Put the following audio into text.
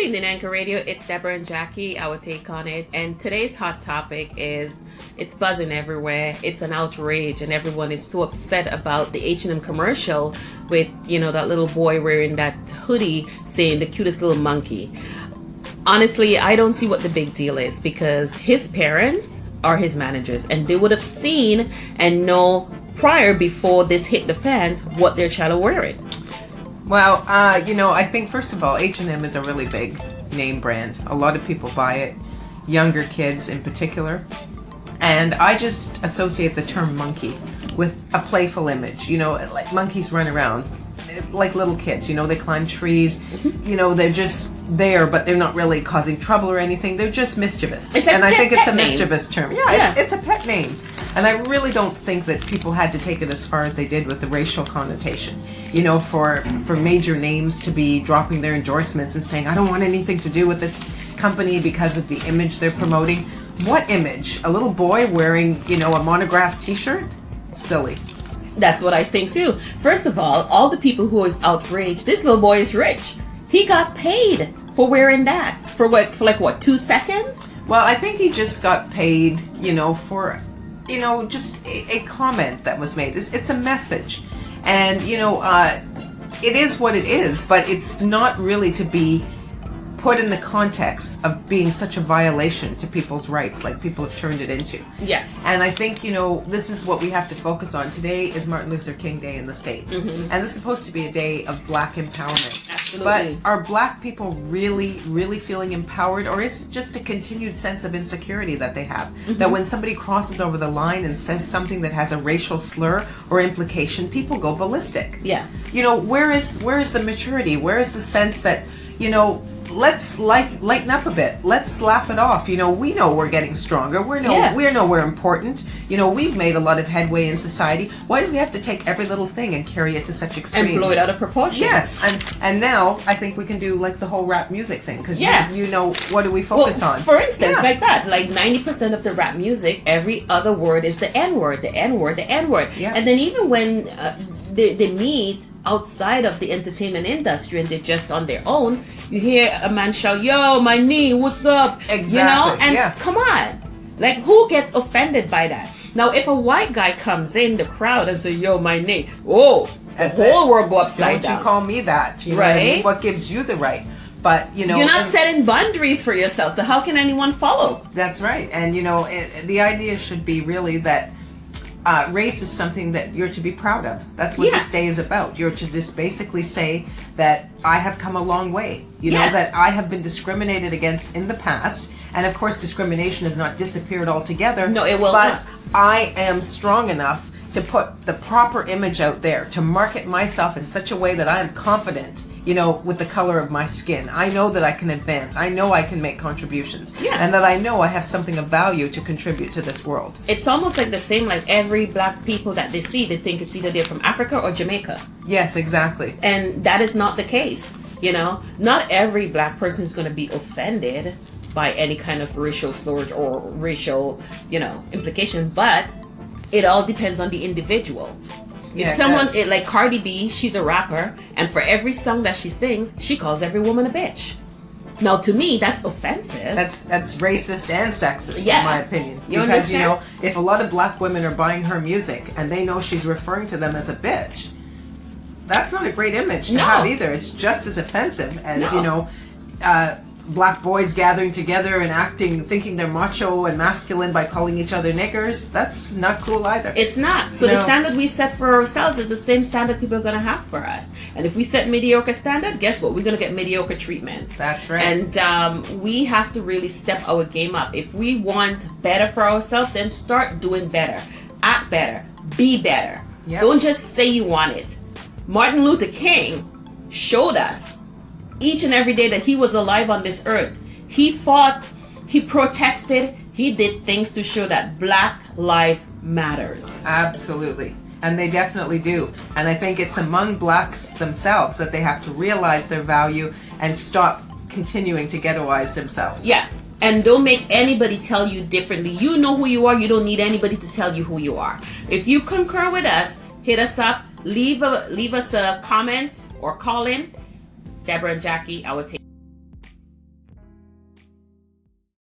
Good evening, Anchor Radio. It's Deborah and Jackie. Our take on it. And today's hot topic is it's buzzing everywhere. It's an outrage, and everyone is so upset about the H&M commercial with you know that little boy wearing that hoodie saying the cutest little monkey. Honestly, I don't see what the big deal is because his parents are his managers, and they would have seen and know prior before this hit the fans what their child are wearing. Well, uh, you know, I think first of all, H&M is a really big name brand. A lot of people buy it, younger kids in particular. And I just associate the term monkey with a playful image. You know, like monkeys run around like little kids, you know, they climb trees. Mm-hmm. You know, they're just there, but they're not really causing trouble or anything. They're just mischievous. and I think it's a mischievous term. Yeah, yeah. It's, it's a pet name. And I really don't think that people had to take it as far as they did with the racial connotation. You know, for for major names to be dropping their endorsements and saying, I don't want anything to do with this company because of the image they're promoting. What image? A little boy wearing, you know, a monographed t-shirt? Silly. That's what I think too. First of all, all the people who is outraged, this little boy is rich. He got paid for wearing that. For what for like what, two seconds? Well, I think he just got paid, you know, for you know, just a, a comment that was made. It's, it's, a message. And, you know, uh, it is what it is, but it's not really to be put in the context of being such a violation to people's rights like people have turned it into. Yeah. And I think, you know, this is what we have to focus on. Today is Martin Luther King Day in the States. Mm-hmm. And this is supposed to be a day of black empowerment. Absolutely. But are black people really, really feeling empowered or is it just a continued sense of insecurity that they have? Mm-hmm. That when somebody crosses over the line and says something that has a racial slur or implication, people go ballistic. Yeah. You know, where is where is the maturity? Where is the sense that, you know, let's light, lighten up a bit. Let's laugh it off. You know, we know we're getting stronger. We know yeah. we're important. You know, we've made a lot of headway in society. Why do we have to take every little thing and carry it to such extremes? And blow it out of proportion. Yes, and and now I think we can do like the whole rap music thing because yeah. you, you know what do we focus well, on? For instance, yeah. like that, like ninety percent of the rap music, every other word is the N word, the N word, the N word. Yeah. And then even when uh, they, they meet outside of the entertainment industry and they're just on their own, you hear a man shout, "Yo, my knee, what's up?" Exactly. You know, and yeah. come on, like who gets offended by that? Now, if a white guy comes in the crowd and say, "Yo, my knee," oh, That's the whole it. world go upside Don't down. you call me that? You know right? What, I mean? what gives you the right? But you know, you're not setting boundaries for yourself. So how can anyone follow? That's right. And you know, it, the idea should be really that uh, race is something that you're to be proud of. That's what yeah. this day is about. You're to just basically say that I have come a long way. You yes. know, that I have been discriminated against in the past. And of course, discrimination has not disappeared altogether. No, it will But not. I am strong enough to put the proper image out there, to market myself in such a way that I am confident you know, with the color of my skin. I know that I can advance. I know I can make contributions. Yeah. And that I know I have something of value to contribute to this world. It's almost like the same like every black people that they see, they think it's either they're from Africa or Jamaica. Yes, exactly. And that is not the case. You know, not every black person is going to be offended by any kind of racial slur or racial, you know, implication, but it all depends on the individual. If yeah, someone it, like Cardi B, she's a rapper, and for every song that she sings, she calls every woman a bitch. Now, to me, that's offensive. That's that's racist and sexist, yeah. in my opinion. You because understand? you know, if a lot of black women are buying her music and they know she's referring to them as a bitch, that's not a great image to no. have either. It's just as offensive as no. you know. Uh, black boys gathering together and acting, thinking they're macho and masculine by calling each other niggers, that's not cool either. It's not. So no. the standard we set for ourselves is the same standard people are going to have for us. And if we set mediocre standard, guess what? We're going to get mediocre treatment. That's right. And um, we have to really step our game up. If we want better for ourselves, then start doing better. Act better. Be better. Yep. Don't just say you want it. Martin Luther King showed us each and every day that he was alive on this earth. He fought, he protested, he did things to show that black life matters. Absolutely. And they definitely do. And I think it's among blacks themselves that they have to realize their value and stop continuing to ghettoize themselves. Yeah. And don't make anybody tell you differently. You know who you are. You don't need anybody to tell you who you are. If you concur with us, hit us up, leave a leave us a comment or call in Deborah and Jackie, I would take